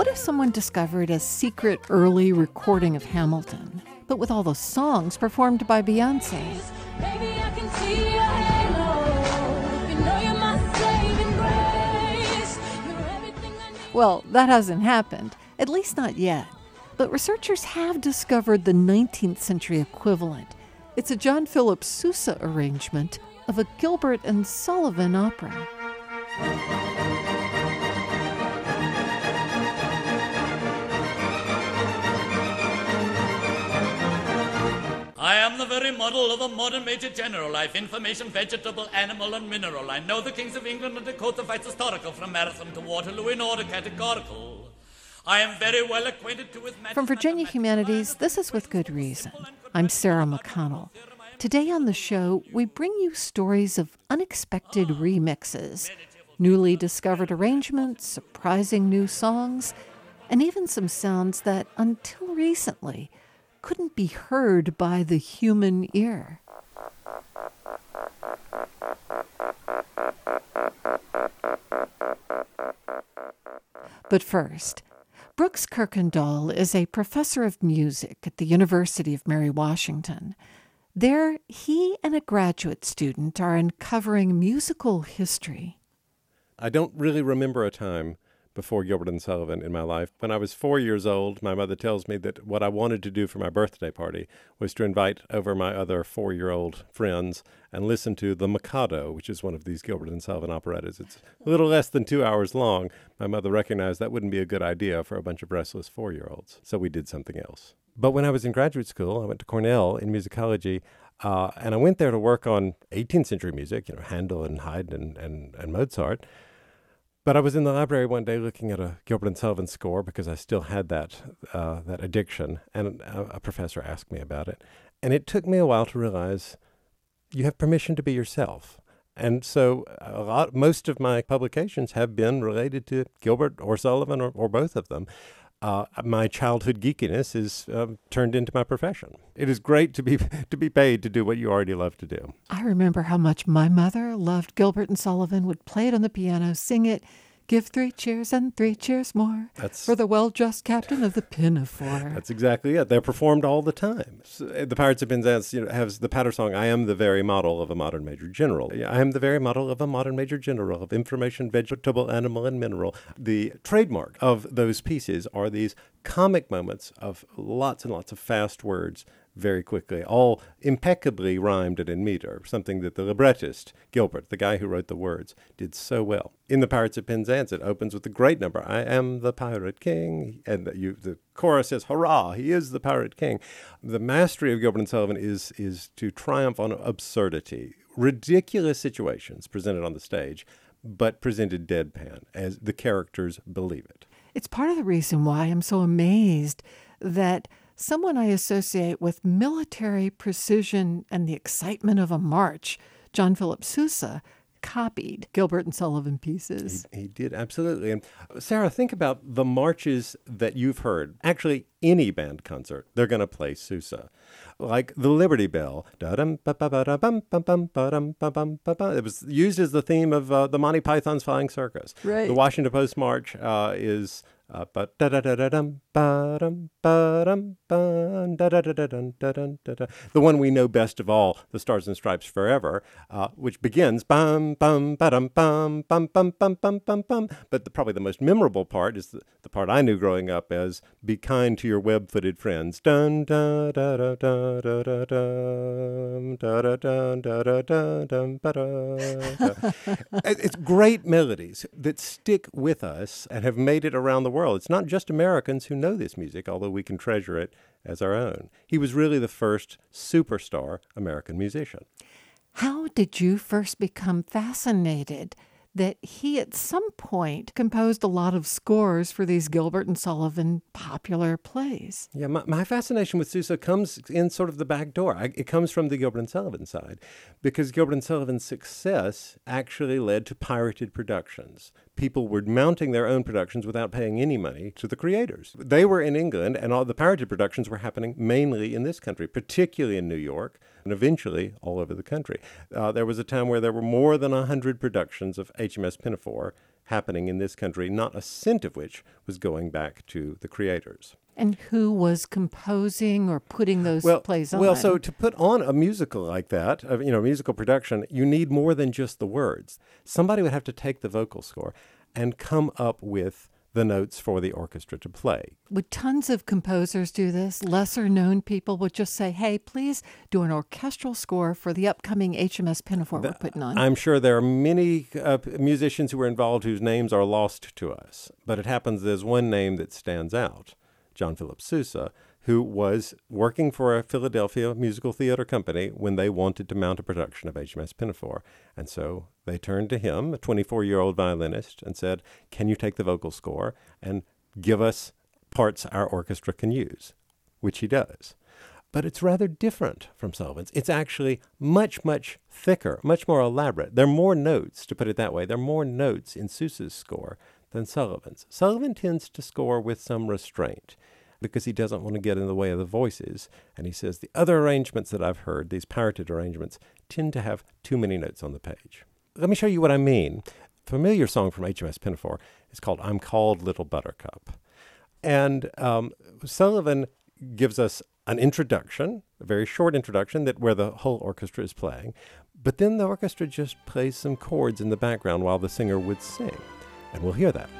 What if someone discovered a secret early recording of Hamilton, but with all the songs performed by Beyonce? Well, that hasn't happened, at least not yet. But researchers have discovered the 19th century equivalent. It's a John Philip Sousa arrangement of a Gilbert and Sullivan opera. I am the very model of a modern major general. Life, information, vegetable, animal, and mineral. I know the kings of England and Dakota fights historical, from Marathon to Waterloo in order categorical. I am very well acquainted to with From Virginia Humanities, this is with good reason. I'm Sarah McConnell. Today on the show, we bring you stories of unexpected remixes, newly discovered arrangements, surprising new songs, and even some sounds that, until recently, couldn't be heard by the human ear. But first, Brooks Kirkendall is a professor of music at the University of Mary Washington. There, he and a graduate student are uncovering musical history. I don't really remember a time before Gilbert and Sullivan in my life. When I was four years old, my mother tells me that what I wanted to do for my birthday party was to invite over my other four year old friends and listen to The Mikado, which is one of these Gilbert and Sullivan operettas. It's a little less than two hours long. My mother recognized that wouldn't be a good idea for a bunch of restless four year olds, so we did something else. But when I was in graduate school, I went to Cornell in musicology. Uh, and I went there to work on 18th century music, you know, Handel and Haydn and, and, and Mozart. But I was in the library one day looking at a Gilbert and Sullivan score because I still had that uh, that addiction, and a, a, professor asked me about it, and it took me a while to realize you have permission to be yourself. And so, a lot, most of my publications have been related to Gilbert or Sullivan or, or both of them uh, my childhood geekiness is um, turned into my profession. It is great to be to be paid to do what you already love to do. I remember how much my mother loved Gilbert and Sullivan. Would play it on the piano, sing it, Give three cheers and three cheers more That's, for the well dressed captain of the Pinafore. That's exactly it. They're performed all the time. So, uh, the Pirates of Penzance you know, has the patter song, I am the very model of a modern major general. I am the very model of a modern major general of information, vegetable, animal, and mineral. The trademark of those pieces are these comic moments of lots and lots of fast words very quickly, all impeccably rhymed and in meter, something that the librettist, Gilbert, the guy who wrote the words, did so well. In The Pirates of Penzance, it opens with a great number, I am the pirate king, and you, the chorus says, hurrah, he is the pirate king. The mastery of Gilbert and Sullivan is, is to triumph on absurdity, ridiculous situations presented on the stage, but presented deadpan, as the characters believe it. It's part of the reason why I'm so amazed that someone I associate with military precision and the excitement of a march, John Philip Sousa, copied Gilbert and Sullivan pieces. He, he, did, absolutely. And Sarah, think about the marches that you've heard. Actually, any band concert, they're going to play Sousa. Like the Liberty Bell. It was used as the theme of uh, the Monty Python's Flying Circus. Right. The Washington Post March uh, is but. The one we know best of all, "The Stars and Stripes Forever," which begins. But probably the most memorable part is the, part I knew growing up as "Be kind to your web-footed friends." It's great melodies that stick with us and have made it around the world world. It's not just Americans who know this music, although we can treasure it as our own. He was really the first superstar American musician. How did you first become fascinated that he at some point composed a lot of scores for these Gilbert and Sullivan popular plays. Yeah, my, my fascination with Sousa comes in sort of the back door. I, it comes from the Gilbert and Sullivan side because Gilbert and Sullivan's success actually led to pirated productions. People were mounting their own productions without paying any money to the creators. They were in England, and all the pirated productions were happening mainly in this country, particularly in New York and eventually all over the country. Uh, there was a time where there were more than 100 productions of HMS Pinafore happening in this country, not a cent of which was going back to the creators. And who was composing or putting those well, plays on? Well, so to put on a musical like that, you know, musical production, you need more than just the words. Somebody would have to take the vocal score and come up with the notes for the orchestra to play. Would tons of composers do this? Lesser known people would just say, hey, please do an orchestral score for the upcoming HMS Pinafore we're putting on. I'm sure there are many uh, musicians who are involved whose names are lost to us, but it happens there's one name that stands out John Philip Sousa, who was working for a Philadelphia musical theater company when they wanted to mount a production of HMS Pinafore. And so they turned to him, a 24 year old violinist, and said, Can you take the vocal score and give us parts our orchestra can use? Which he does. But it's rather different from Sullivan's. It's actually much, much thicker, much more elaborate. There are more notes, to put it that way. There are more notes in Sousa's score than Sullivan's. Sullivan tends to score with some restraint because he doesn't want to get in the way of the voices. And he says the other arrangements that I've heard, these parroted arrangements, tend to have too many notes on the page. Let me show you what I mean. Familiar song from HMS Pinafore is called I'm Called Little Buttercup. And um, Sullivan gives us an introduction, a very short introduction that where the whole orchestra is playing, but then the orchestra just plays some chords in the background while the singer would sing. And we'll hear that.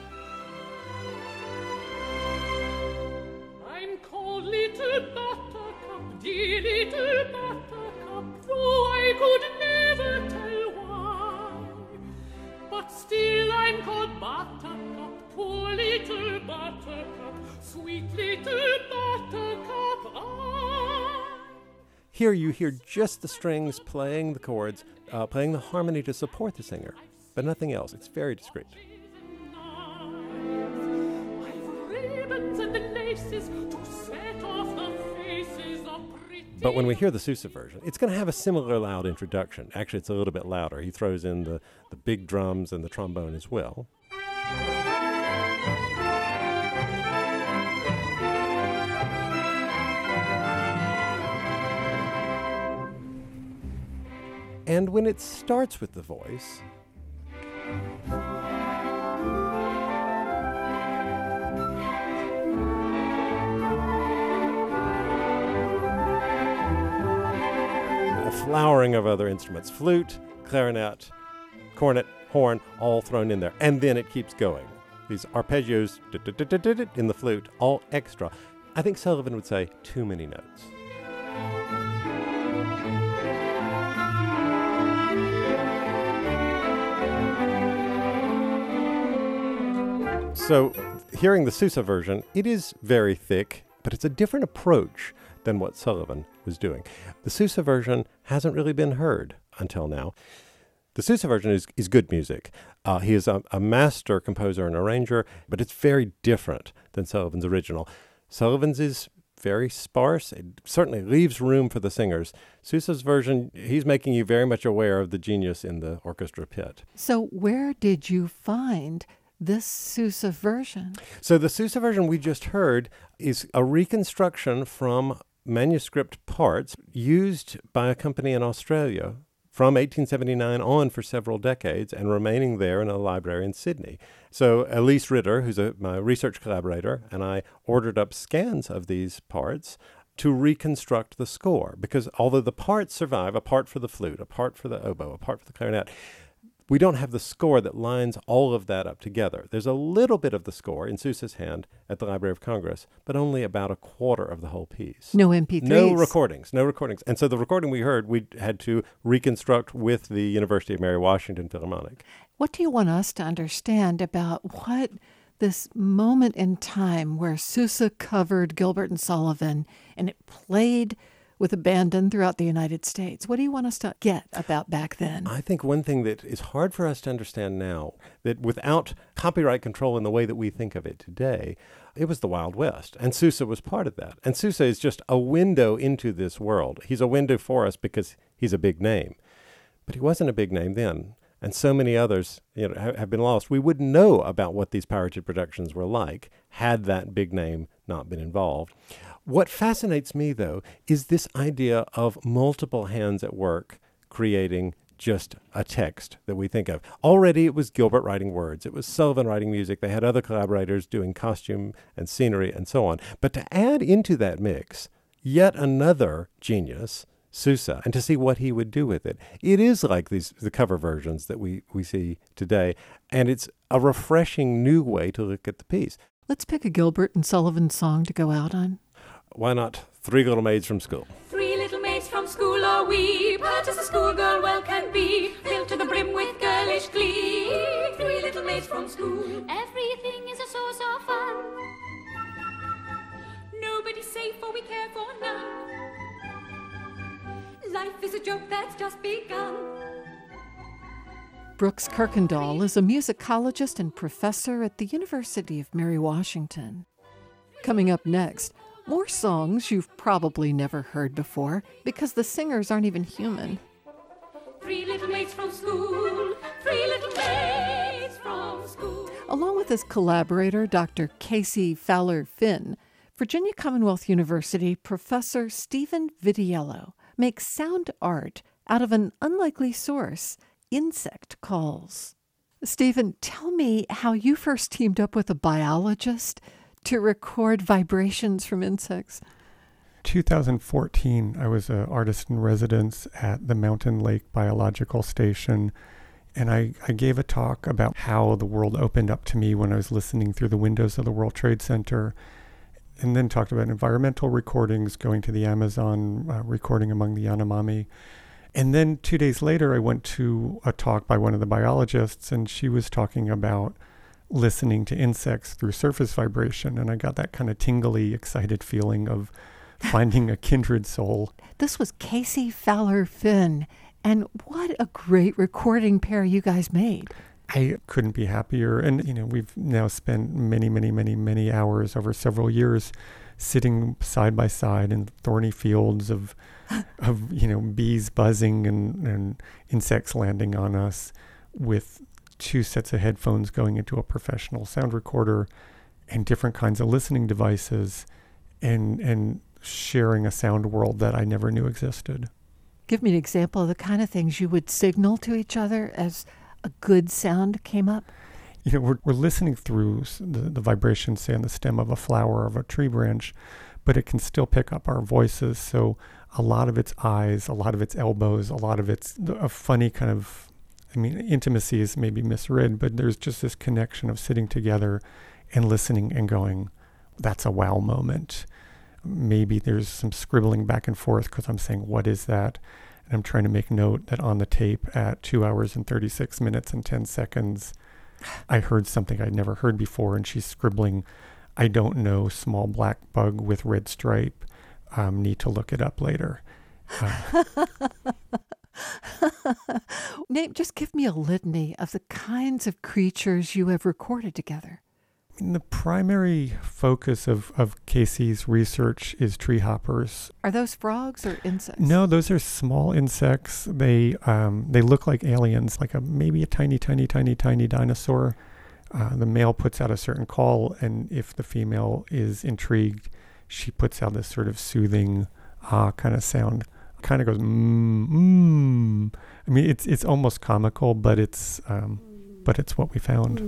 Here you hear just the strings playing the chords, uh, playing the harmony to support the singer, but nothing else. It's very discreet. But when we hear the Sousa version, it's going to have a similar loud introduction. Actually, it's a little bit louder. He throws in the, the big drums and the trombone as well. And when it starts with the voice, a flowering of other instruments flute, clarinet, cornet, horn, all thrown in there. And then it keeps going. These arpeggios in the flute, all extra. I think Sullivan would say too many notes. So, hearing the Sousa version, it is very thick, but it's a different approach than what Sullivan was doing. The Sousa version hasn't really been heard until now. The Sousa version is, is good music. Uh, he is a, a master composer and arranger, but it's very different than Sullivan's original. Sullivan's is very sparse. It certainly leaves room for the singers. Sousa's version, he's making you very much aware of the genius in the orchestra pit. So, where did you find this Sousa version? So, the Sousa version we just heard is a reconstruction from manuscript parts used by a company in Australia from 1879 on for several decades and remaining there in a library in Sydney. So Elise Ritter, who's a, my research collaborator, and I ordered up scans of these parts to reconstruct the score because although the parts survive, a part for the flute, a part for the oboe, a part for the clarinet, we don't have the score that lines all of that up together. There's a little bit of the score in Sousa's hand at the Library of Congress, but only about a quarter of the whole piece. No MP3s. No recordings. No recordings. And so the recording we heard, we had to reconstruct with the University of Mary Washington Philharmonic. What do you want us to understand about what this moment in time where Sousa covered Gilbert and Sullivan and it played with abandon throughout the United States. What do you want us to get about back then? I think one thing that is hard for us to understand now that without copyright control in the way that we think of it today, it was the Wild West. And Sousa was part of that. And Sousa is just a window into this world. He's a window for us because he's a big name. But he wasn't a big name then. And so many others you know, have been lost. We wouldn't know about what these pirated productions were like had that big name not been involved. What fascinates me, though, is this idea of multiple hands at work creating just a text that we think of. Already it was Gilbert writing words, it was Sullivan writing music. They had other collaborators doing costume and scenery and so on. But to add into that mix yet another genius, Sousa, and to see what he would do with it. It is like these the cover versions that we, we see today, and it's a refreshing new way to look at the piece. Let's pick a Gilbert and Sullivan song to go out on. Why not Three Little Maids from School? Three little maids from school are we, pert as a schoolgirl well can be, filled to the brim with girlish glee. Three little maids from school, everything is a source of fun. Nobody's safe for we care for none. Life is a joke that's just begun. Brooks Kirkendall is a musicologist and professor at the University of Mary Washington. Coming up next, more songs you've probably never heard before because the singers aren't even human. Three little maids from school, three little maids from school. Along with his collaborator, Dr. Kasey Fowler Finn, Virginia Commonwealth University professor Stephen Vitiello makes sound art out of an unlikely source insect calls. Stephen, tell me how you first teamed up with a biologist to record vibrations from insects. 2014, I was an artist in residence at the Mountain Lake Biological Station, and I, I gave a talk about how the world opened up to me when I was listening through the windows of the World Trade Center, and then talked about environmental recordings, going to the Amazon, uh, recording among the Yanomami. And then two days later, I went to a talk by one of the biologists, and she was talking about listening to insects through surface vibration. And I got that kind of tingly, excited feeling of finding a kindred soul. This was Kasey Fowler Finn. And what a great recording pair you guys made. I couldn't be happier. And, you know, we've now spent many, many, many, many hours over several years sitting side by side in thorny fields of, of you know, bees buzzing and, and insects landing on us with two sets of headphones going into a professional sound recorder and different kinds of listening devices and, and sharing a sound world that I never knew existed. Give me an example of the kind of things you would signal to each other as a good sound came up. You know, we're, we're listening through the, the vibrations, say, on the stem of a flower of a tree branch, but it can still pick up our voices. So a lot of its eyes, a lot of its elbows, a lot of its a funny kind of, I mean, intimacy is maybe misread, but there's just this connection of sitting together and listening and going, that's a wow moment. Maybe there's some scribbling back and forth because I'm saying, what is that? And I'm trying to make note that on the tape at two hours and 36 minutes and 10 seconds, I heard something I'd never heard before. And she's scribbling, I don't know, small black bug with red stripe. Um, need to look it up later. Uh, Nate, just give me a litany of the kinds of creatures you have recorded together. the primary focus of, of Kasey's research is tree hoppers. Are those frogs or insects? No, those are small insects. They um, they look like aliens, like a maybe a tiny, tiny, tiny, tiny dinosaur. Uh, the male puts out a certain call, and if the female is intrigued, she puts out this sort of soothing ah kind of sound. Kind of goes mmm mmm. I mean, it's it's almost comical, but it's um, but it's what we found.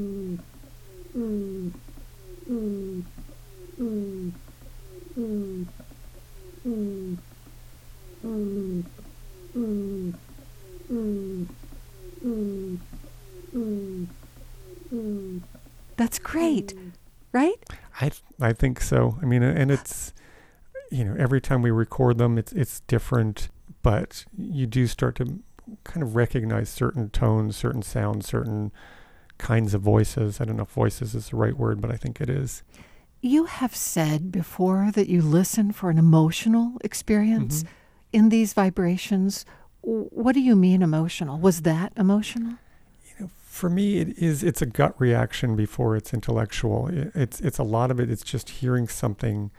That's great, right? I th- I think so. I mean, and it's you know every time we record them, it's it's different, but you do start to kind of recognize certain tones, certain sounds, certain kinds of voices. I don't know if voices is the right word, but I think it is. You have said before that you listen for an emotional experience mm-hmm. in these vibrations. What do you mean emotional? Was that emotional? You know, For me, it is. It's a gut reaction before it's intellectual. I- It's it's a lot of it. It's just hearing something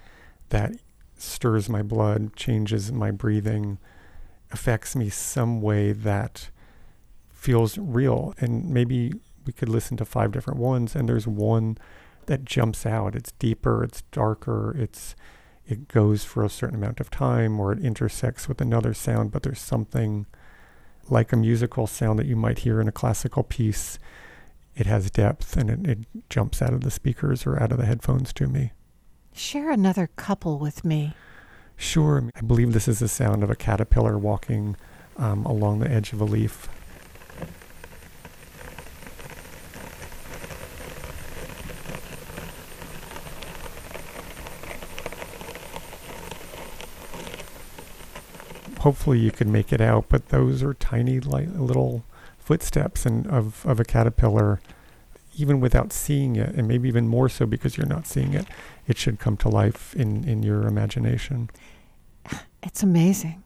that stirs my blood, changes my breathing, affects me some way that feels real. And maybe we could listen to five different ones, and there's one that jumps out. It's deeper. It's darker. It's it goes for a certain amount of time, or it intersects with another sound. But there's something like a musical sound that you might hear in a classical piece. It has depth and it, it jumps out of the speakers or out of the headphones to me. Share another couple with me. Sure. I believe this is the sound of a caterpillar walking um, along the edge of a leaf. hopefully you can make it out, but those are tiny little footsteps and of, of a caterpillar even without seeing it, and maybe even more so because you're not seeing it, it should come to life in, in your imagination. It's amazing.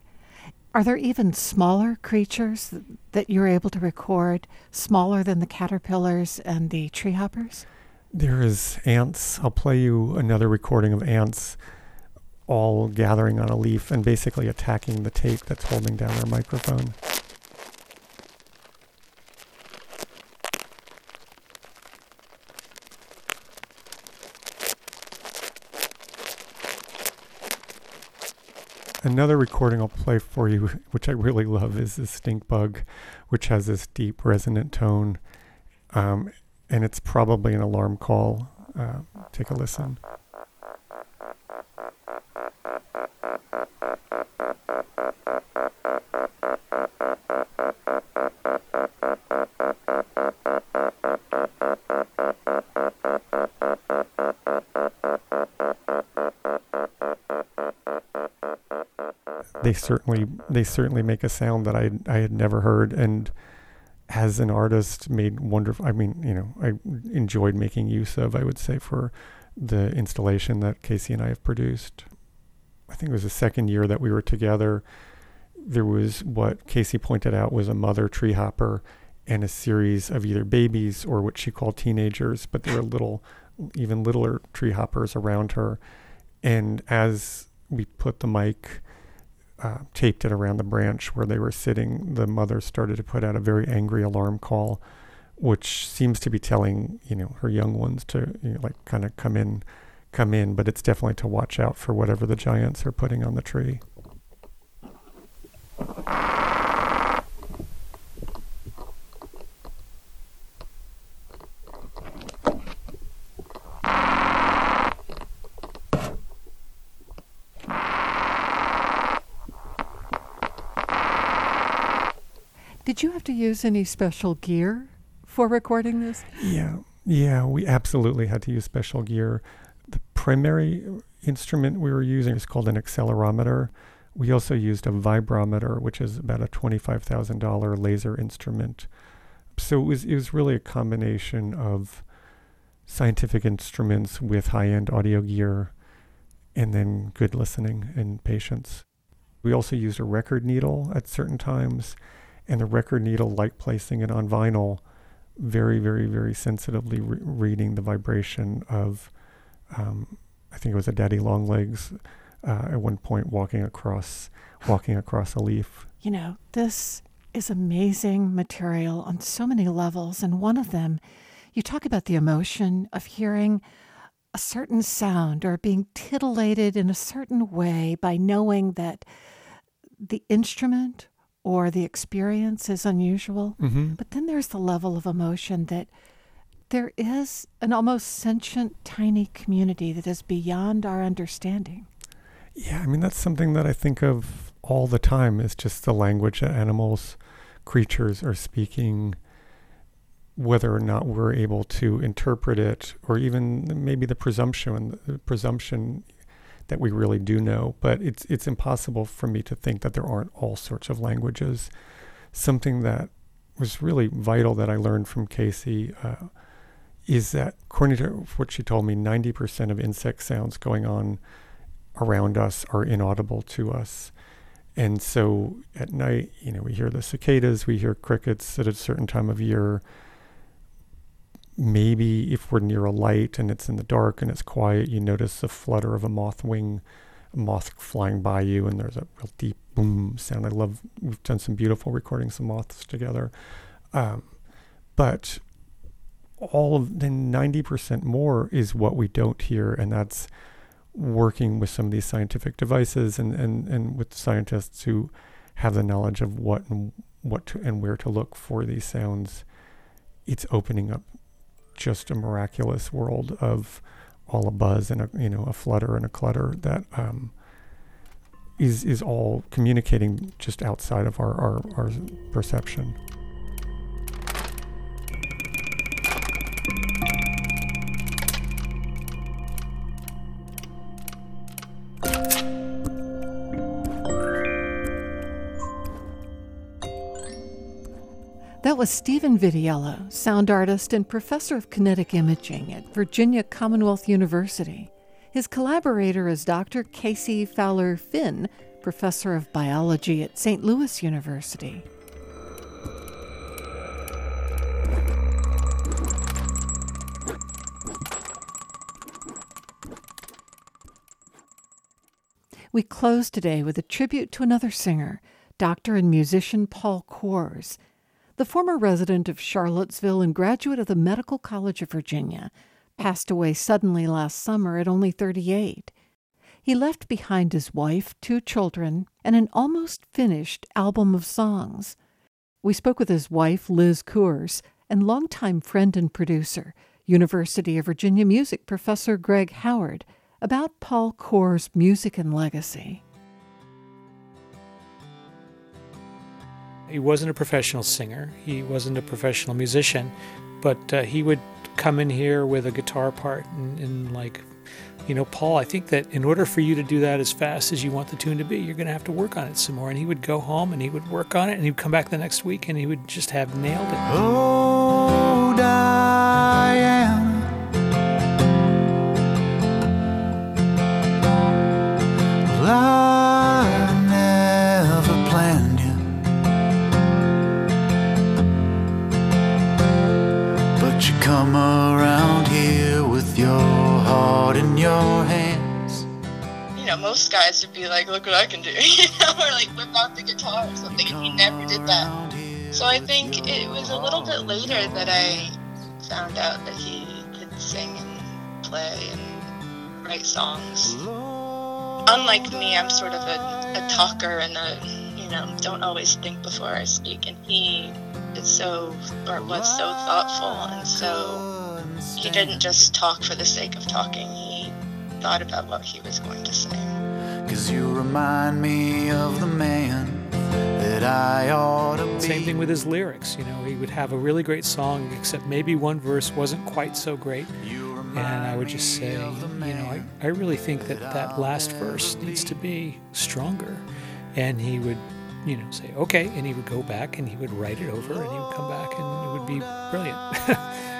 Are there even smaller creatures that you're able to record, smaller than the caterpillars and the tree hoppers? There is ants. I'll play you another recording of ants all gathering on a leaf and basically attacking the tape that's holding down our microphone. Another recording I'll play for you, which I really love, is the stink bug, which has this deep resonant tone. Um, and it's probably an alarm call. Uh, take a listen. They certainly they certainly make a sound that I I had never heard. And as an artist made wonderful I mean you know I enjoyed making use of I would say for the installation that Kasey and I have produced. I think it was the second year that we were together there was what Kasey pointed out was a mother tree hopper and a series of either babies or what she called teenagers but there were little even littler tree hoppers around her. And as we put the mic uh, taped it around the branch where they were sitting, the mother started to put out a very angry alarm call, which seems to be telling you know her young ones to you know, like kind of come in, come in. But it's definitely to watch out for whatever the giants are putting on the tree. Did you have to use any special gear for recording this? Yeah, yeah, we absolutely had to use special gear. The primary instrument we were using is called an accelerometer. We also used a vibrometer, which is about a $25,000 laser instrument. So it was, it was really a combination of scientific instruments with high end audio gear and then good listening and patience. We also used a record needle at certain times and the record needle, like placing it on vinyl, very, very, very sensitively re- reading the vibration of, um, I think it was a daddy long legs uh, at one point walking across, walking across a leaf. You know, this is amazing material on so many levels, and one of them, you talk about the emotion of hearing a certain sound or being titillated in a certain way by knowing that the instrument or the experience is unusual. Mm-hmm. But then there's the level of emotion that there is an almost sentient, tiny community that is beyond our understanding. Yeah, I mean, that's something that I think of all the time is just the language that animals, creatures are speaking, whether or not we're able to interpret it, or even maybe the presumption, the presumption that we really do know, but it's it's impossible for me to think that there aren't all sorts of languages. Something that was really vital that I learned from Kasey uh, is that, according to what she told me, 90% of insect sounds going on around us are inaudible to us. And so at night, you know, we hear the cicadas, we hear crickets at a certain time of year maybe if we're near a light and it's in the dark and it's quiet, you notice the flutter of a moth wing, a moth flying by you, and there's a real deep boom sound. I love, we've done some beautiful recordings of moths together. Um, but all of the 90% more is what we don't hear, and that's working with some of these scientific devices and, and, and with scientists who have the knowledge of what and what to, and where to look for these sounds, it's opening up just a miraculous world of all a buzz and a you know a flutter and a clutter that um, is is all communicating just outside of our, our, our perception. Was Stephen Vitiello, sound artist and professor of kinetic imaging at Virginia Commonwealth University. His collaborator is Dr. Kasey Fowler Finn, professor of biology at St. Louis University. We close today with a tribute to another singer, doctor and musician Paul Coors. The former resident of Charlottesville and graduate of the Medical College of Virginia passed away suddenly last summer at only 38. He left behind his wife, two children, and an almost finished album of songs. We spoke with his wife, Liz Coors, and longtime friend and producer, University of Virginia music professor Greg Howard, about Paul Coors' music and legacy. He wasn't a professional singer, he wasn't a professional musician, but uh, he would come in here with a guitar part and, and, like, you know, Paul, I think that in order for you to do that as fast as you want the tune to be, you're going to have to work on it some more. And he would go home and he would work on it and he'd come back the next week and he would just have nailed it. Oh, Diana. Come around here with your heart in your hands. You know, most guys would be like, look what I can do, you know, or like whip out the guitar or something, and he never did that. So I think it was a little bit later that I found out that he could sing and play and write songs. Unlike me, I'm sort of a, a talker and a, you know, don't always think before I speak, and he is so or was so thoughtful and so he didn't just talk for the sake of talking he thought about what he was going to say cause you remind me of the man that I ought to be. Same thing with his lyrics. You know, he would have a really great song, except maybe one verse wasn't quite so great. And I would just say, you know, I, I really think that that last verse needs to be stronger. And he would you know, say, okay, and he would go back and he would write it over and he would come back and it would be brilliant.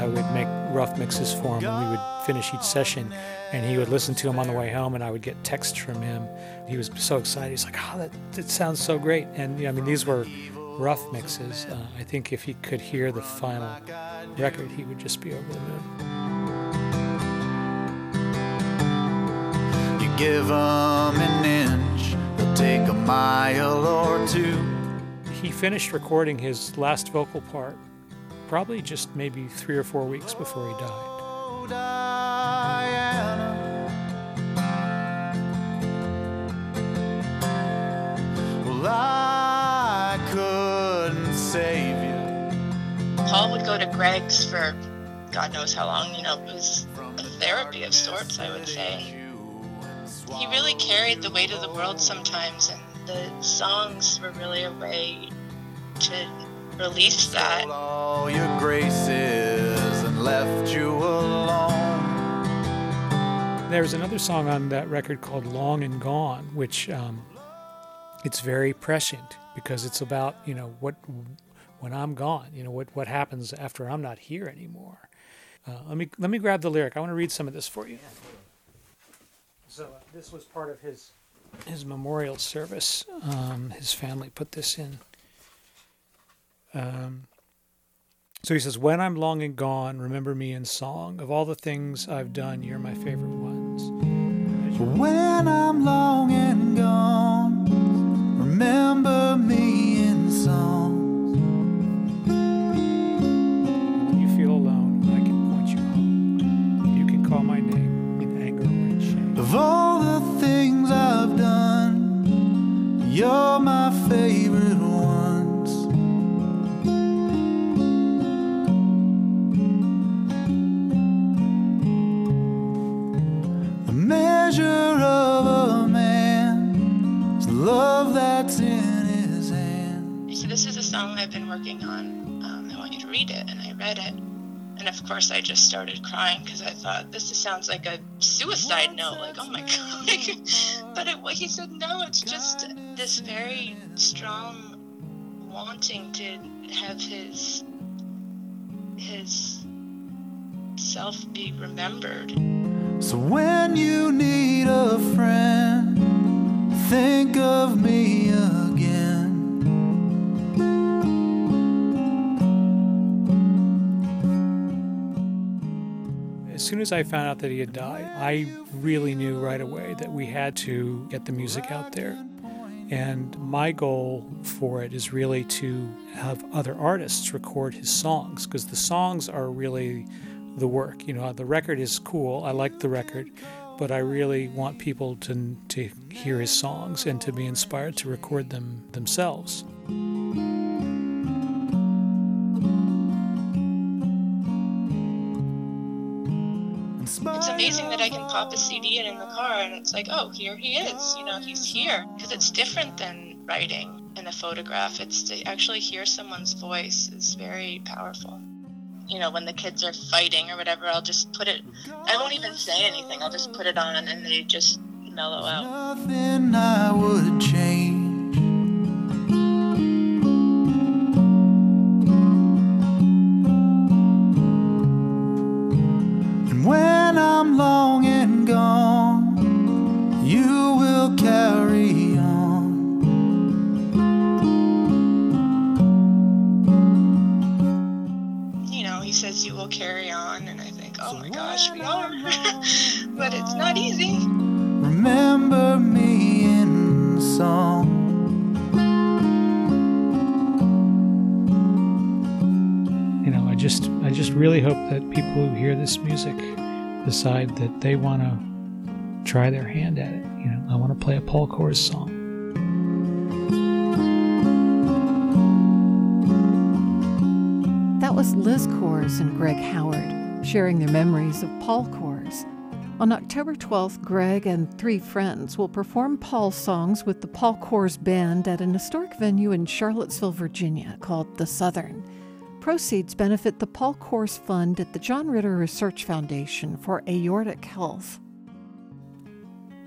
I would make rough mixes for him and we would finish each session and he would listen to them on the way home and I would get texts from him. He was so excited. He's like, oh, that, that sounds so great. And, you know, I mean, these were rough mixes. Uh, I think if he could hear the final record, he would just be over the moon. Give them an inch, they'll take a mile or two. He finished recording his last vocal part probably just maybe three or four weeks before he died. Oh, well, I couldn't save you. Paul would go to Greg's for God knows how long, you know, it was a therapy of sorts, I would say he really carried the weight of the world sometimes, and the songs were really a way to release that. All your graces and left you alone. There's another song on that record called "Long and Gone," which um, it's very prescient because it's about you know what when I'm gone, you know what what happens after I'm not here anymore. Uh, let me let me grab the lyric. I want to read some of this for you. So uh, this was part of his his memorial service. Um, his family put this in. Um, so he says, "When I'm long and gone, remember me in song. Of all the things I've done, you're my favorite ones." When I'm long and gone, I've been working on. Um, I want you to read it, and I read it. And of course, I just started crying because I thought this sounds like a suicide note. Like, oh my god! but it, he said, no, it's just this very strong wanting to have his his self be remembered. So when you need a friend, think of me again. Soon as I found out that he had died, I really knew right away that we had to get the music out there. And my goal for it is really to have other artists record his songs because the songs are really the work. You know, the record is cool. I like the record, but I really want people to to hear his songs and to be inspired to record them themselves. Amazing that I can pop a CD in in the car and it's like, oh, here he is. You know, he's here. Because it's different than writing in a photograph. It's to actually hear someone's voice is very powerful. You know, when the kids are fighting or whatever, I'll just put it, I won't even say anything. I'll just put it on and they just mellow out. Nothing I would change. Carry on, and I think, oh my gosh, we are. but it's not easy. Remember me in song. You know, I just I just really hope that people who hear this music decide that they want to try their hand at it. You know, I want to play a Paul Kors song. Was Liz Kors and Greg Howard sharing their memories of Paul Kors. On October 12th, Greg and three friends will perform Paul's songs with the Paul Kors Band at an historic venue in Charlottesville, Virginia called The Southern. Proceeds benefit the Paul Kors Fund at the John Ritter Research Foundation for Aortic Health.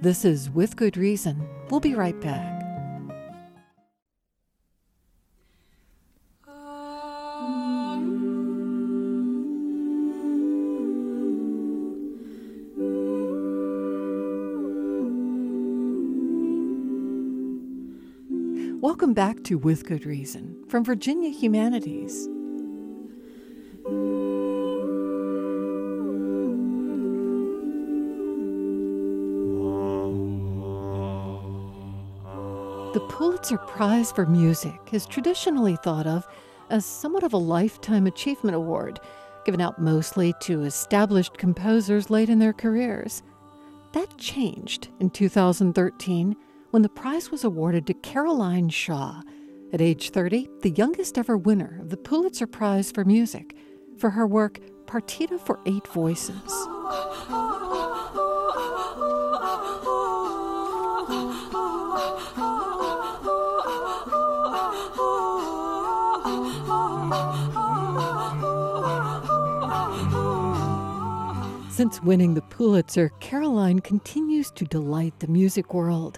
This is With Good Reason. We'll be right back. Welcome back to With Good Reason from Virginia Humanities. The Pulitzer Prize for Music is traditionally thought of as somewhat of a lifetime achievement award, given out mostly to established composers late in their careers. That changed in 2013 when the prize was awarded to Caroline Shaw, at age 30, the youngest ever winner of the Pulitzer Prize for Music, for her work Partita for Eight Voices. Since winning the Pulitzer, Caroline continues to delight the music world.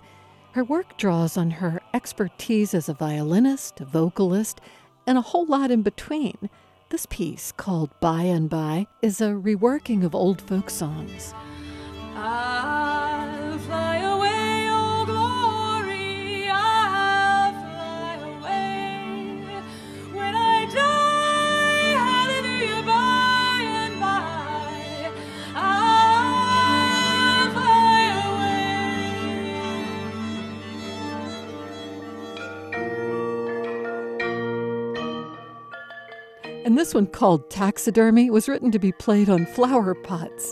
Her work draws on her expertise as a violinist, a vocalist, and a whole lot in between. This piece, called By and By, is a reworking of old folk songs. I'll And this one, called Taxidermy, was written to be played on flower pots.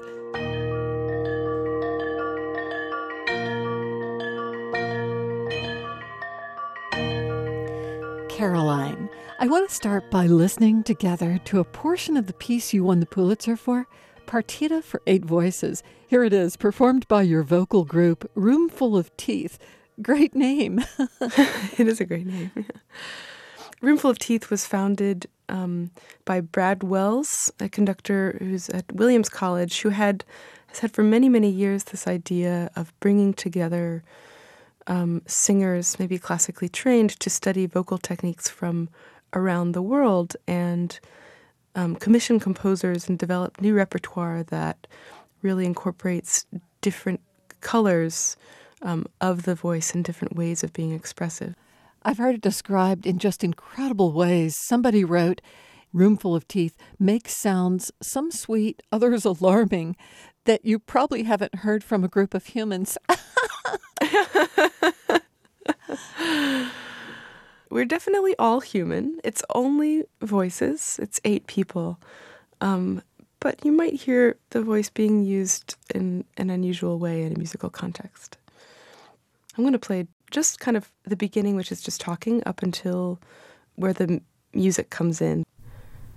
Caroline. I want to start by listening together to a portion of the piece you won the Pulitzer for, Partita for Eight Voices. Here it is, performed by your vocal group, Roomful of Teeth. Great name. it is a great name. Roomful of Teeth was founded um, by Brad Wells, a conductor who's at Williams College, who had has had for many many years this idea of bringing together um, singers, maybe classically trained, to study vocal techniques from around the world and um, commission composers and develop new repertoire that really incorporates different colors um, of the voice and different ways of being expressive. I've heard it described in just incredible ways. Somebody wrote, Roomful of Teeth makes sounds, some sweet, others alarming, that you probably haven't heard from a group of humans. We're definitely all human. It's only voices, it's eight people. Um, but you might hear the voice being used in an unusual way in a musical context. I'm going to play just kind of the beginning, which is just talking, up until where the music comes in.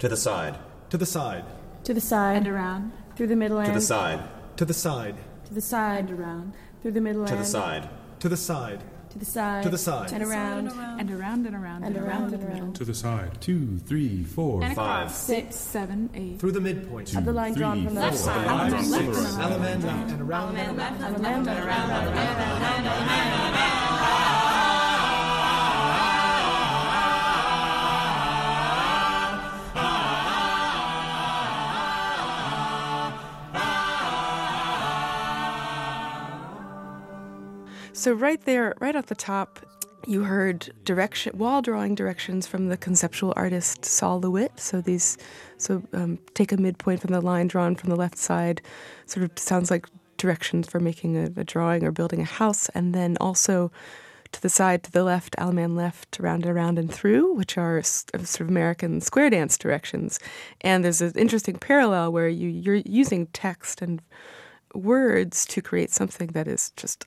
To the side. To the side. To the side. And around. Through the middle To the side. To the side. To the side. And around. Through the middle To the side. To the side. To the side. To the side. And around. And around and around And around and around. To the side. Two, three, four, And Five. across. Six, seven, eight. Through the midpoint. Of the line drawn from the left Left side. side. Five, Left six. side. Element and around and around. And around and around. So right there, right at the top, you heard direction wall drawing directions from the conceptual artist Sol LeWitt. So these, so um, take a midpoint from the line drawn from the left side, sort of sounds like directions for making a, a drawing or building a house, and then also to the side, to the left, Allemande left, around and around and through, which are sort of American square dance directions. And there's an interesting parallel where you you're using text and words to create something that is just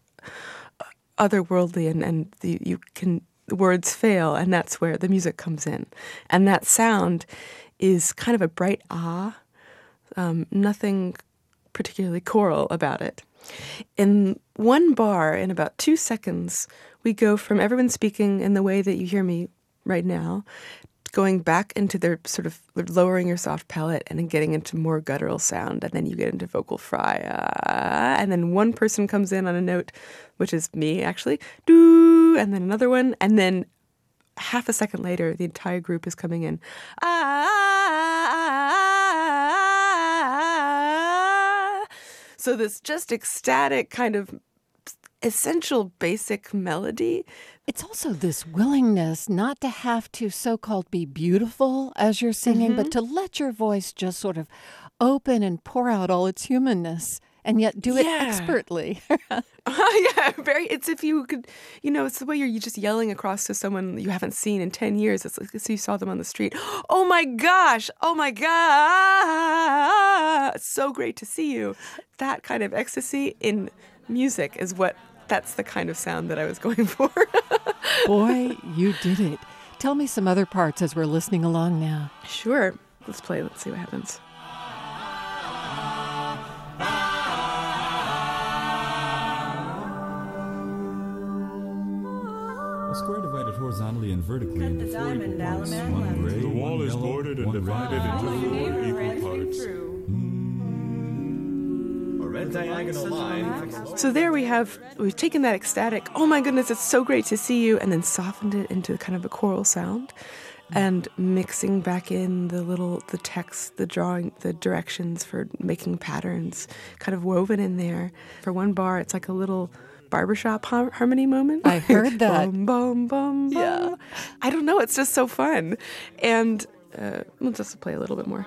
otherworldly and, and the, you can words fail and that's where the music comes in. And that sound is kind of a bright ah um, nothing particularly choral about it. In one bar in about two seconds we go from everyone speaking in the way that you hear me right now going back into their sort of lowering your soft palate and then getting into more guttural sound and then you get into vocal fry uh, and then one person comes in on a note which is me actually do and then another one and then half a second later the entire group is coming in ah, ah, ah, ah so this just ecstatic kind of essential basic melody It's also this willingness not to have to so called be beautiful as you're singing, but mm-hmm. to let your voice just sort of open and pour out all its humanness and yet do it Yeah. expertly. yeah, very. It's if you could, you know, it's the way you're you just yelling across to someone you haven't seen in ten years. It's like so you saw them on the street. Oh my gosh! Oh my god! So great to see you. That kind of ecstasy in music is what. That's the kind of sound that I was going for. Boy, you did it. Tell me some other parts as we're listening along now. sure. Let's play. Let's see what happens. A square divided horizontally and vertically into four equal parts. One gray, The wall one is yellow, bordered and one divided into four equal parts. A red diagonal line. So there we have we've taken that ecstatic, oh my goodness, it's so great to see you, and then softened it into kind of a choral sound, and mixing back in the little the text, the drawing, the directions for making patterns, kind of woven in there. For one bar, it's like a little barbershop har- harmony moment. I heard that. bum, bum, bum, bum. I don't know, it's just so fun, and uh, we'll just play a little bit more.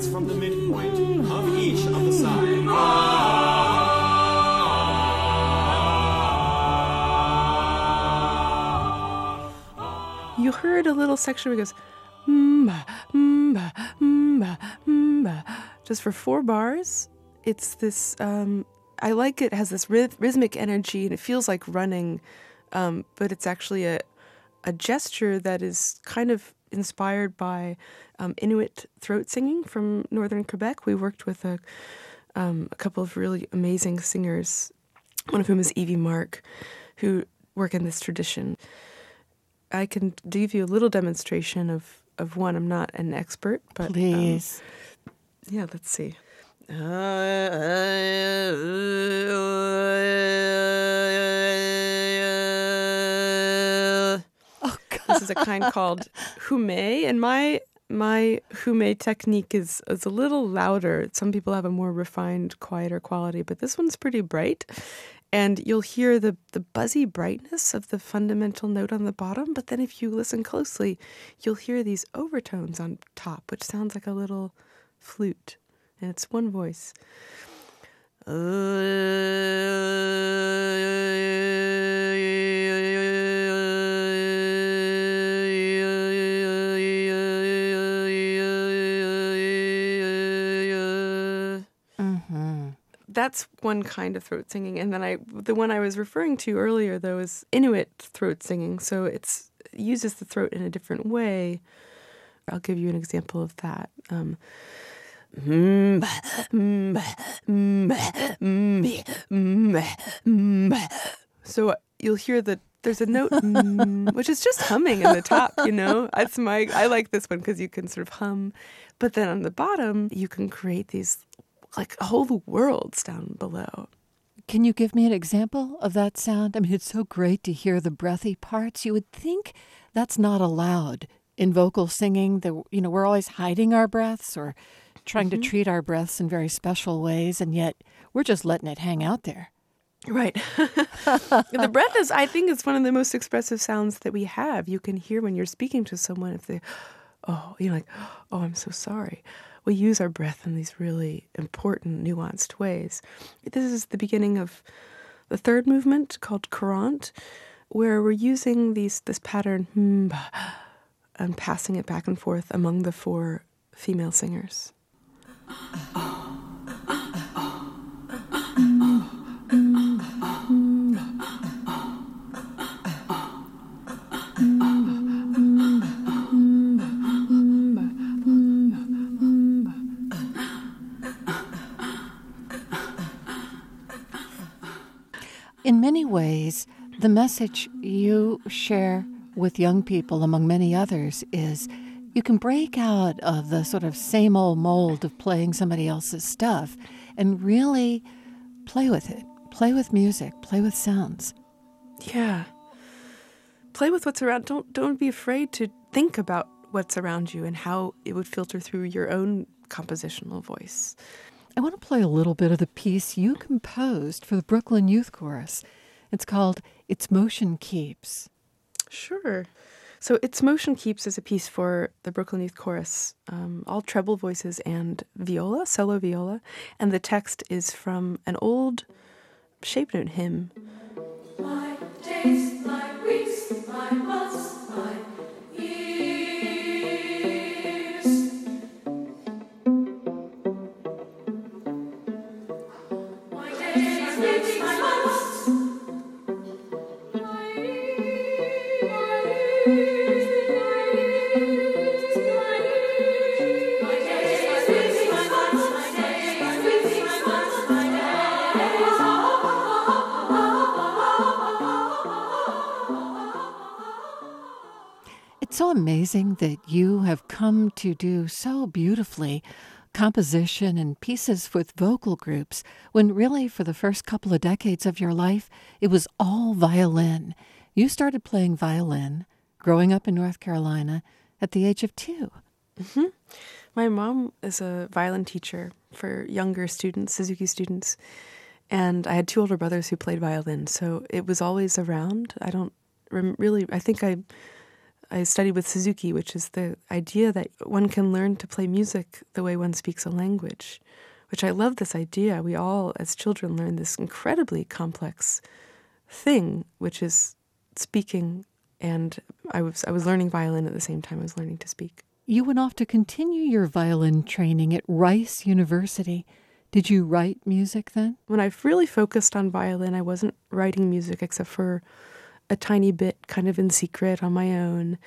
12 lines from the midpoint of each of the sides. you heard a little section where it goes, just for four bars. it's this. Um, I like it. Has this rhythmic energy, and it feels like running, um, but it's actually a a gesture that is kind of inspired by um, Inuit throat singing from northern Quebec. We worked with a um, a couple of really amazing singers, one of whom is Evie Mark, who work in this tradition. I can give you a little demonstration of, of one. I'm not an expert, but um, Please. yeah, let's see. Oh, God. This is a kind called hume, and my my hume technique is is a little louder. Some people have a more refined, quieter quality, but this one's pretty bright. And you'll hear the, the buzzy brightness of the fundamental note on the bottom, but then if you listen closely, you'll hear these overtones on top, which sounds like a little flute. And it's one voice. That's one kind of throat singing, and then I the one I was referring to earlier though is Inuit throat singing. So it's it uses the throat in a different way. I'll give you an example of that. Um, so you'll hear that there's a note which is just humming in the top. You know, that's my I like this one because you can sort of hum, but then on the bottom you can create these like a whole worlds down below. Can you give me an example of that sound? I mean, it's so great to hear the breathy parts. You would think that's not allowed in vocal singing. That you know, we're always hiding our breaths or trying Mhm. to treat our breaths in very special ways, and yet we're just letting it hang out there. Right. the breath is, I think, it's one of the most expressive sounds that we have. You can hear when you're speaking to someone if they, oh, you're like, oh, I'm so sorry. We use our breath in these really important, nuanced ways. This is the beginning of the third movement called Courante, where we're using these this pattern and passing it back and forth among the four female singers. Ah. Many ways, the message you share with young people, among many others, is you can break out of the sort of same old mold of playing somebody else's stuff and really play with it. Play with music, play with sounds. Yeah. Play with what's around. Don't don't be afraid to think about what's around you and how it would filter through your own compositional voice. I want to play a little bit of the piece you composed for the Brooklyn Youth Chorus. It's called Its Motion Keeps. Sure. So Its Motion Keeps is a piece for the Brooklyn Youth Chorus, um, all treble voices and viola, solo viola. And the text is from an old shape note hymn. So amazing that you have come to do so beautifully composition and pieces with vocal groups when really for the first couple of decades of your life it was all violin. You started playing violin growing up in North Carolina at the age of 2. hmm My mom is a violin teacher for younger students, Suzuki students, and I had two older brothers who played violin, so it was always around. I don't rem- really. I think I I studied with Suzuki, which is the idea that one can learn to play music the way one speaks a language, which I love this idea. We all, as children, learn this incredibly complex thing, which is speaking. And I was I was learning violin at the same time I was learning to speak. You went off to continue your violin training at Rice University. Did you write music then? When I really focused on violin, I wasn't writing music except for a tiny bit kind of in secret on my own.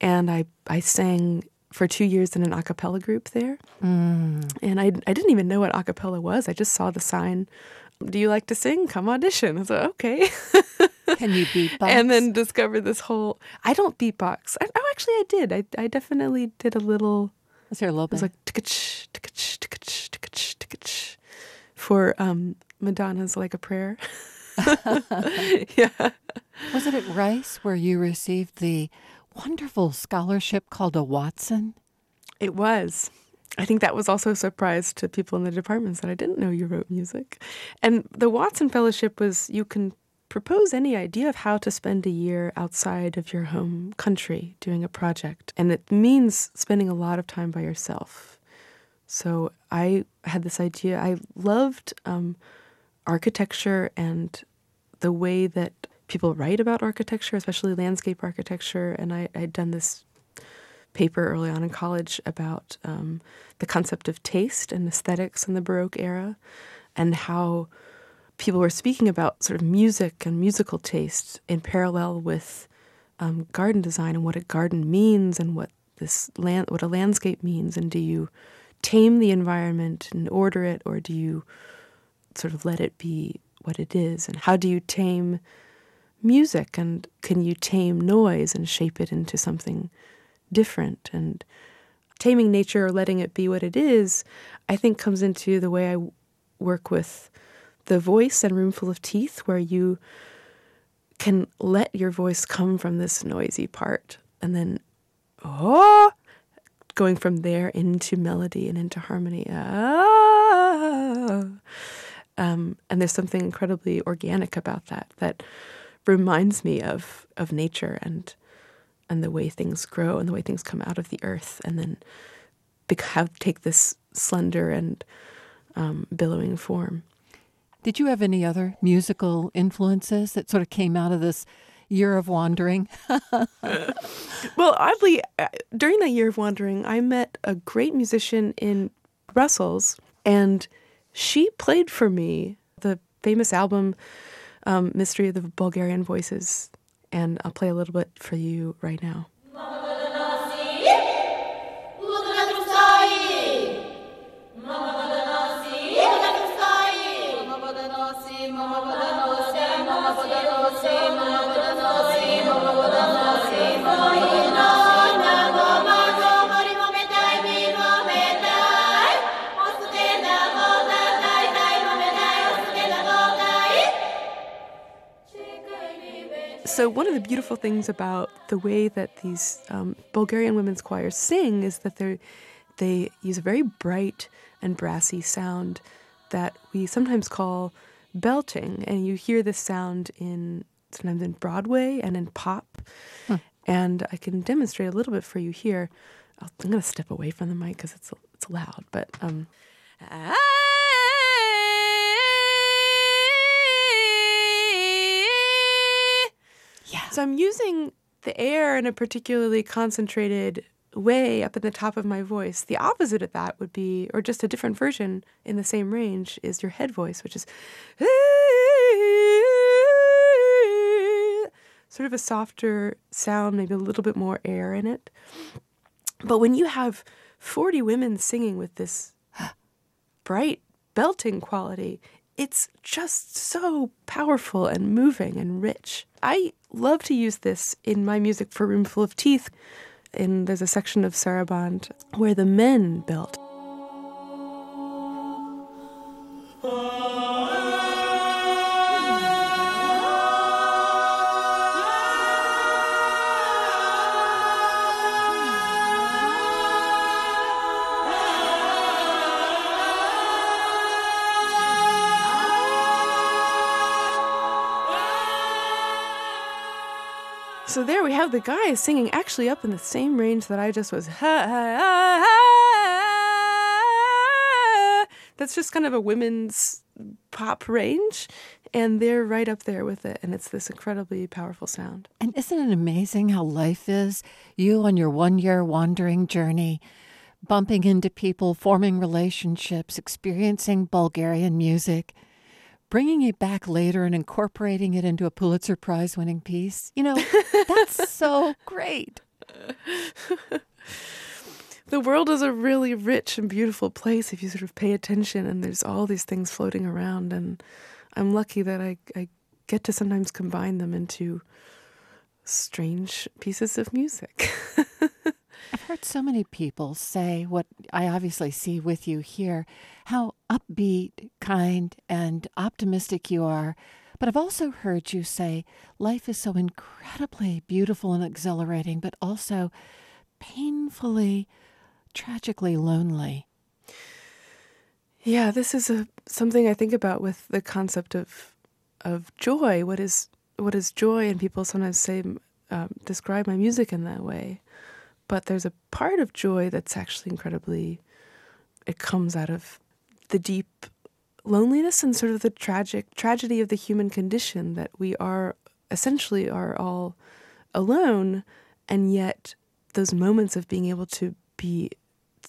And I, I sang for two years in an a cappella group there. Mm. And I, I didn't even know what a cappella was. I just saw the sign, Do you like to sing? Come audition. I was like, okay. Can you beatbox? and then discovered this whole. I don't beatbox. I, oh, actually, I did. I, I definitely did a little. Was there a little It was like tick-a-ch, tick-a-ch, tick-a-ch, tick-a-ch, for um, Madonna's "Like a Prayer." yeah. Was it at Rice where you received the wonderful scholarship called a Watson? It was. I think that was also a surprise to people in the departments that I didn't know you wrote music. And the Watson Fellowship was you can propose any idea of how to spend a year outside of your home country doing a project. And it means spending a lot of time by yourself. So I had this idea. I loved um, architecture and the way that people write about architecture, especially landscape architecture. And I, I'd done this paper early on in college about um, the concept of taste and aesthetics in the Baroque era and how people were speaking about sort of music and musical taste in parallel with um, garden design and what a garden means and what this land, what a landscape means. And do you tame the environment and order it, or do you sort of let it be what it is? And how do you tame music? And can you tame noise and shape it into something different? And taming nature or letting it be what it is, I think comes into the way I work with the voice and Roomful of Teeth, where you can let your voice come from this noisy part and then, oh, going from there into melody and into harmony. Ah. Um, and there's something incredibly organic about that that reminds me of of nature and and the way things grow and the way things come out of the earth and then bec- have take this slender and um, billowing form. Did you have any other musical influences that sort of came out of this year of wandering? Well, oddly, uh, during that year of wandering, I met a great musician in Brussels, and she played for me the famous album um, Mystery of the Bulgarian Voices. And I'll play a little bit for you right now. So, one of the beautiful things about the way that these um, Bulgarian women's choirs sing is that they they use a very bright and brassy sound that we sometimes call belting, and you hear this sound in sometimes in Broadway and in pop. And I can demonstrate a little bit for you here. I'll, I'm going to step away from the mic because it's it's loud, but um, Yeah. So I'm using the air in a particularly concentrated way up in the top of my voice. The opposite of that would be, or just a different version in the same range, is your head voice, which is sort of a softer sound, maybe a little bit more air in it. But when you have 40 women singing with this bright belting quality, it's just so powerful and moving and rich. I love to use this in my music for Roomful of Teeth. And there's a section of Sarabande where the men belt. Oh. So there we have the guy singing actually up in the same range that I just was. That's just kind of a women's pop range, and they're right up there with it, and it's this incredibly powerful sound. And isn't it amazing how life is? You on your one year wandering journey, bumping into people, forming relationships, experiencing Bulgarian music, bringing it back later and incorporating it into a Pulitzer Prize winning piece. You know, that's so great. the world is a really rich and beautiful place if you sort of pay attention, and there's all these things floating around. And I'm lucky that I, I get to sometimes combine them into strange pieces of music. I've heard so many people say what I obviously see with you here how upbeat, kind, and optimistic you are. But I've also heard you say life is so incredibly beautiful and exhilarating, but also painfully, tragically lonely. Yeah, this is a something I think about with the concept of of joy. What is what is joy? And people sometimes say um, describe my music in that way, but there's a part of joy that's actually incredibly. It comes out of the deep loneliness and sort of the tragic tragedy of the human condition that we are essentially are all alone, and yet those moments of being able to be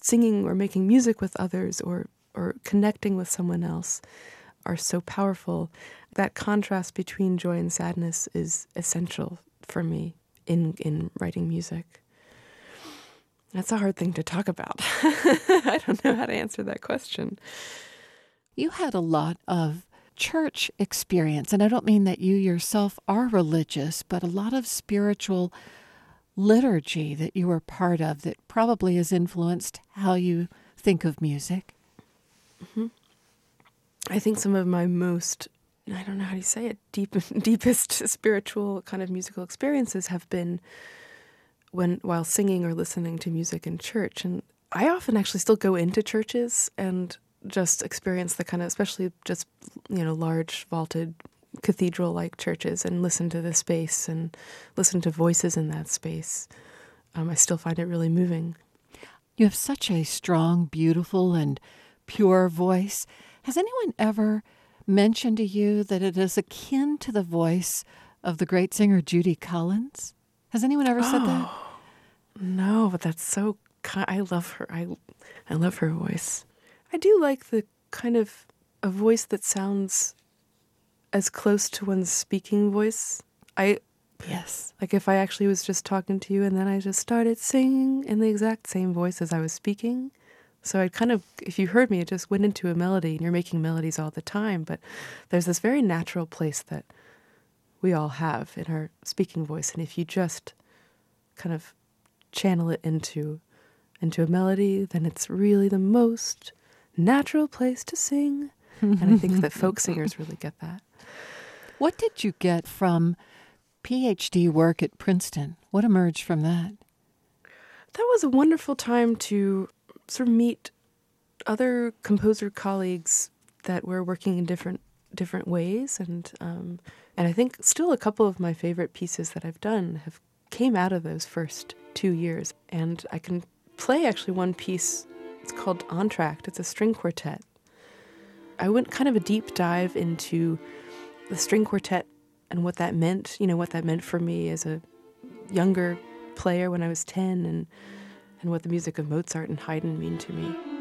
singing or making music with others or or connecting with someone else are so powerful. That contrast between joy and sadness is essential for me in in writing music. That's a hard thing to talk about. I don't know how to answer that question. You had a lot of church experience, and I don't mean that you yourself are religious, but a lot of spiritual liturgy that you were part of that probably has influenced how you think of music. Mm-hmm. I think some of my most I don't know how to say it deep deepest spiritual kind of musical experiences have been when while singing or listening to music in church and I often actually still go into churches and just experience the kind of especially just you know large vaulted cathedral like churches and listen to the space and listen to voices in that space. Um, I still find it really moving. You have such a strong, beautiful, and pure voice. Has anyone ever mentioned to you that it is akin to the voice of the great singer Judy Collins? Has anyone ever said that? No, but that's so. I love her. I, I love her voice. I do like the kind of a voice that sounds as close to one's speaking voice. I yes, like if I actually was just talking to you and then I just started singing in the exact same voice as I was speaking. So I kind of, if you heard me, it just went into a melody, and you're making melodies all the time. But there's this very natural place that we all have in our speaking voice, and if you just kind of channel it into into a melody, then it's really the most natural place to sing. and I think that folk singers really get that. What did you get from PhD work at Princeton? What emerged from that? That was a wonderful time to sort of meet other composer colleagues that were working in different different ways, and um, and I think still a couple of my favorite pieces that I've done have came out of those first two years, and I can play actually one piece. It's called Entr'acte. It's a string quartet. I went kind of a deep dive into the string quartet and what that meant. You know what that meant for me as a younger player when I was ten, and and what the music of Mozart and Haydn mean to me.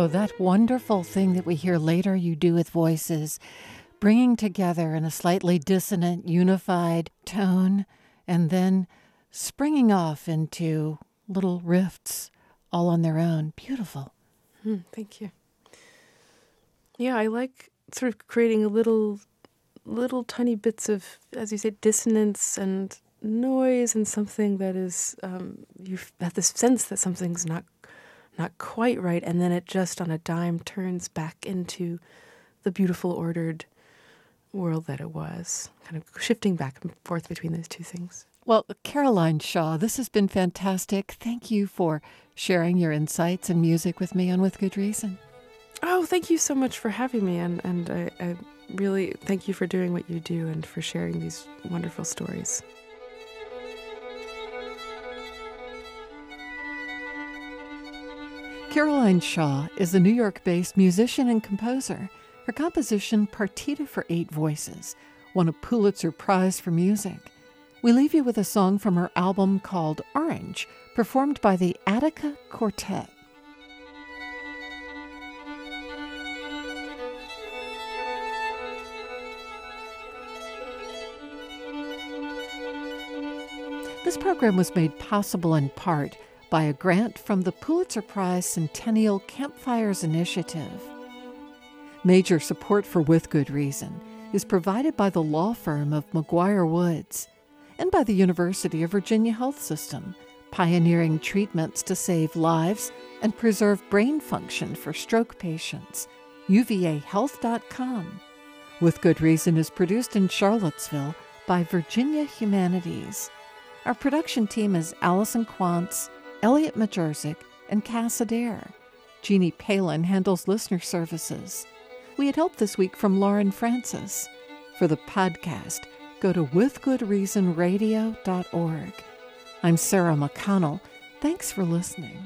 Oh, that wonderful thing that we hear later you do with voices, bringing together in a slightly dissonant, unified tone, and then springing off into little rifts all on their own. Beautiful. Hmm, thank you. Yeah, I like sort of creating a little, little tiny bits of, as you say, dissonance and noise and something that is, um, you have this sense that something's not not quite right, and then it just on a dime turns back into the beautiful ordered world that it was, kind of shifting back and forth between those two things. Well, Caroline Shaw, this has been fantastic. Thank you for sharing your insights and music with me on With Good Reason. Oh, thank you so much for having me, and and I, I really thank you for doing what you do and for sharing these wonderful stories. Caroline Shaw is a New York based musician and composer. Her composition, Partita for Eight Voices, won a Pulitzer Prize for Music. We leave you with a song from her album called Orange, performed by the Attacca Quartet. This program was made possible in part by a grant from the Pulitzer Prize Centennial Campfires Initiative. Major support for With Good Reason is provided by the law firm of McGuire Woods and by the University of Virginia Health System, pioneering treatments to save lives and preserve brain function for stroke patients. UVAHealth.com. With Good Reason is produced in Charlottesville by Virginia Humanities. Our production team is Allison Quantz, Elliot Majerczyk, and Cass Adair. Jeannie Palin handles listener services. We had help this week from Lauren Francis. For the podcast, go to withgoodreasonradio.org. I'm Sarah McConnell. Thanks for listening.